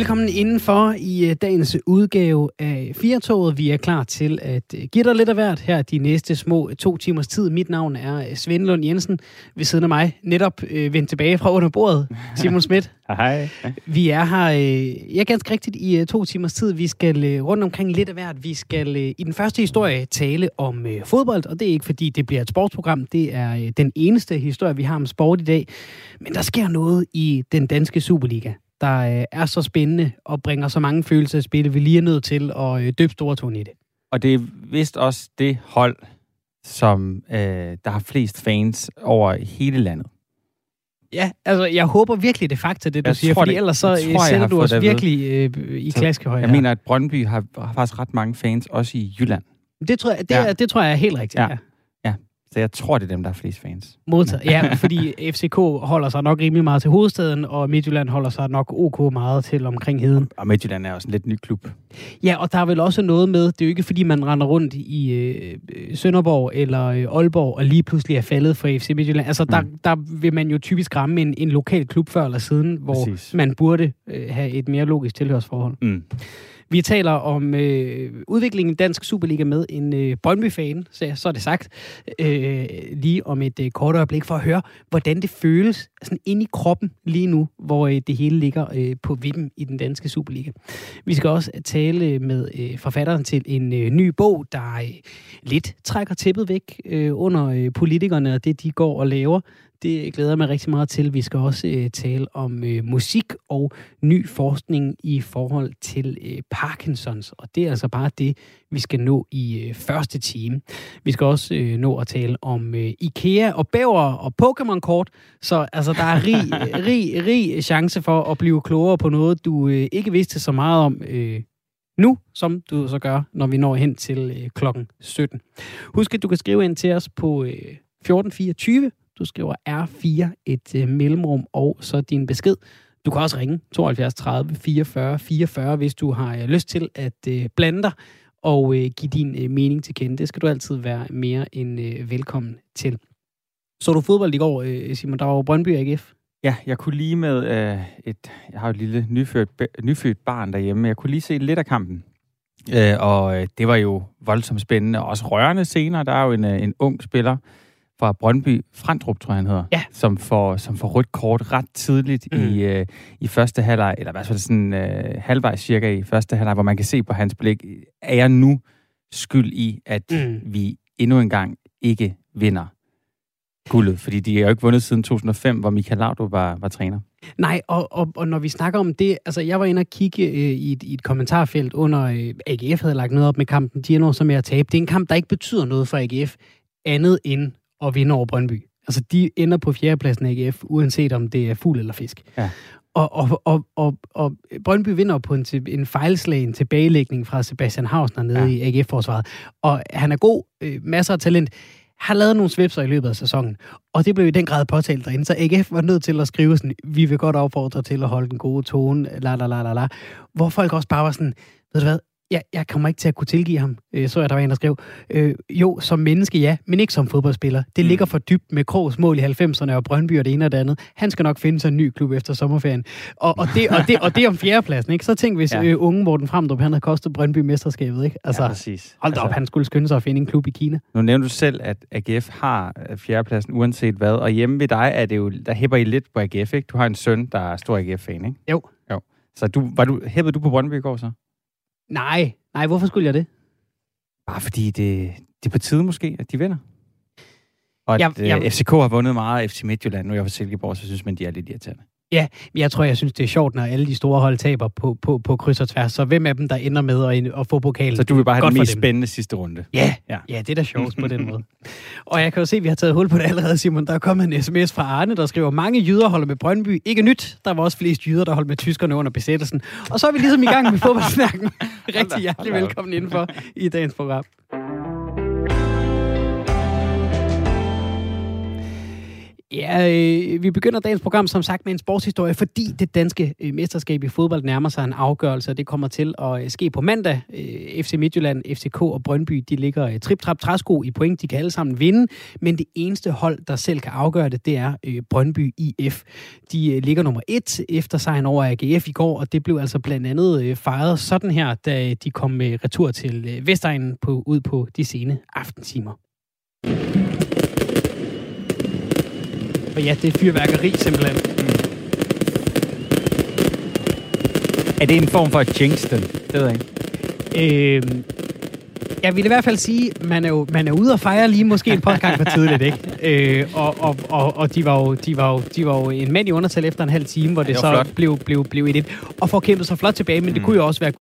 Velkommen indenfor i øh, dagens udgave af Firtoget. Vi er klar til at øh, give dig lidt af hvert her de næste små to timers tid. Mit navn er øh, Svend Lund Jensen. Ved siden af mig, netop øh, vendt tilbage fra under bordet, Simon Schmidt. Hej. Vi er her, øh, ja ganske rigtigt, i øh, to timers tid. Vi skal øh, rundt omkring lidt af hvert. Vi skal øh, i den første historie tale om øh, fodbold, og det er ikke fordi, det bliver et sportsprogram. Det er øh, den eneste historie, vi har om sport i dag. Men der sker noget i den danske Superliga der øh, er så spændende og bringer så mange følelser i spil, vi lige er nødt til at øh, døbe store i det. Og det er vist også det hold, som øh, der har flest fans over hele landet. Ja, altså jeg håber virkelig det er fakta, det du jeg siger, fordi det, ellers så jeg tror, sætter du os virkelig øh, i klaskehøj. Jeg her. mener, at Brøndby har, har faktisk ret mange fans, også i Jylland. Det tror jeg, det, ja. det tror jeg er helt rigtigt, ja. ja. Så jeg tror, det er dem, der er flest fans. Modtaget. Ja, fordi FCK holder sig nok rimelig meget til hovedstaden, og Midtjylland holder sig nok ok meget til omkring heden. Og Midtjylland er også en lidt ny klub. Ja, og der er vel også noget med, det er jo ikke fordi, man render rundt i øh, Sønderborg eller øh, Aalborg, og lige pludselig er faldet for FC Midtjylland. Altså, mm. der, der vil man jo typisk ramme en, en lokal klub før eller siden, hvor Præcis. man burde øh, have et mere logisk tilhørsforhold. Mm. Vi taler om øh, udviklingen i Dansk Superliga med en øh, Brøndby-fan, så, så er det sagt, øh, lige om et øh, kort øjeblik, for at høre, hvordan det føles sådan ind i kroppen lige nu, hvor øh, det hele ligger øh, på vippen i den danske Superliga. Vi skal også tale øh, med øh, forfatteren til en øh, ny bog, der øh, lidt trækker tæppet væk øh, under øh, politikerne og det, de går og laver. Det glæder jeg mig rigtig meget til. Vi skal også øh, tale om øh, musik og ny forskning i forhold til øh, Parkinsons. Og det er altså bare det, vi skal nå i øh, første time. Vi skal også øh, nå at tale om øh, IKEA og bæver og Pokémon-kort. Så altså, der er rig, rig, rig chance for at blive klogere på noget, du øh, ikke vidste så meget om øh, nu, som du så gør, når vi når hen til øh, klokken 17. Husk, at du kan skrive ind til os på øh, 1424 du skriver R4, et øh, mellemrum, og så din besked. Du kan også ringe 72 30 44 44, hvis du har øh, lyst til at øh, blande dig og øh, give din øh, mening til kende. Det skal du altid være mere end øh, velkommen til. Så du fodbold i går, øh, Simon? Der var Brøndby AGF. Ja, jeg kunne lige med øh, et... Jeg har et lille nyfødt, nyfødt barn derhjemme. Jeg kunne lige se lidt af kampen. Øh, og øh, det var jo voldsomt spændende. Og også rørende scener. Der er jo en, øh, en ung spiller, fra Brøndby, Frandrup, tror jeg, han hedder, ja. som, får, som får rødt kort ret tidligt mm. i, øh, i første halvleg, eller i hvert fald sådan øh, halvvejs cirka i første halvleg, hvor man kan se på hans blik, er jeg nu skyld i, at mm. vi endnu en gang ikke vinder guldet? Fordi de har jo ikke vundet siden 2005, hvor Michael Laudrup var, var træner. Nej, og, og, og når vi snakker om det, altså jeg var inde og kigge øh, i, et, i et kommentarfelt under øh, AGF havde lagt noget op med kampen Gino, som jeg tabte. Det er en kamp, der ikke betyder noget for AGF, andet end at vinde over Brøndby. Altså, de ender på fjerdepladsen af AGF, uanset om det er fugl eller fisk. Ja. Og, og, og, og, og Brøndby vinder på en, en fejlslagen tilbagelægning fra Sebastian Hausner nede ja. i AGF-forsvaret. Og han er god, øh, masser af talent, har lavet nogle svipser i løbet af sæsonen. Og det blev i den grad påtalt derinde. Så AGF var nødt til at skrive sådan, vi vil godt opfordre til at holde den gode tone, la la la la la. Hvor folk også bare var sådan, ved du hvad, jeg, jeg kommer ikke til at kunne tilgive ham, øh, så jeg, der var en, der skrev. Øh, jo, som menneske, ja, men ikke som fodboldspiller. Det mm. ligger for dybt med Krogs mål i 90'erne og Brøndby og det ene og det andet. Han skal nok finde sig en ny klub efter sommerferien. Og, og, det, og, det, og det om fjerdepladsen, ikke? Så tænk, hvis ja. øh, unge Morten Fremdrup, han havde kostet Brøndby mesterskabet, ikke? Altså, ja, præcis. Hold da altså, op, han skulle skynde sig at finde en klub i Kina. Nu nævner du selv, at AGF har øh, fjerdepladsen uanset hvad, og hjemme ved dig er det jo, der hæpper I lidt på AGF, ikke? Du har en søn, der er stor AGF-fan, ikke? Jo. Jo. Så du, var du, hæppede du på Brøndby i går så? Nej, nej, hvorfor skulle jeg det? Bare fordi det, det er på tide måske, at de vinder. Og at ja, ja. FCK har vundet meget af FC Midtjylland. Nu er jeg fra Silkeborg, så synes man, de er lidt irriterende. Ja, jeg tror, jeg synes, det er sjovt, når alle de store hold taber på, på, på kryds og tværs. Så hvem af dem, der ender med at, at få pokalen? Så du vil bare have den mest spændende sidste runde? Ja, ja. ja det er da sjovt på den måde. Og jeg kan jo se, at vi har taget hul på det allerede, Simon. Der er kommet en sms fra Arne, der skriver, mange jyder holder med Brøndby. Ikke nyt. Der var også flest jyder, der holdt med tyskerne under besættelsen. Og så er vi ligesom i gang med fodboldsnakken. Rigtig hjertelig velkommen indenfor i dagens program. Ja, øh, vi begynder dagens program som sagt med en sportshistorie, fordi det danske øh, mesterskab i fodbold nærmer sig en afgørelse, og det kommer til at øh, ske på mandag. Øh, FC Midtjylland, FCK og Brøndby, de ligger øh, trip-trap-træsko i point. De kan alle sammen vinde, men det eneste hold, der selv kan afgøre det, det er øh, Brøndby IF. De øh, ligger nummer et efter sejren over AGF i går, og det blev altså blandt andet øh, fejret sådan her, da de kom med retur til øh, Vestegnen på, ud på de sene aftentimer. Og ja, det er fyrværkeri simpelthen. Er det en form for jinx, den? Det ved jeg ikke. Øh, jeg vil i hvert fald sige, man er jo man er ude og fejre lige måske en podcast for tidligt, ikke? Øh, og, og, og, og de, var jo, de, var jo, de var jo en mand i undertal efter en halv time, hvor det, det så flot. blev, blev, blev et, et Og får kæmpet sig flot tilbage, men mm. det kunne jo også være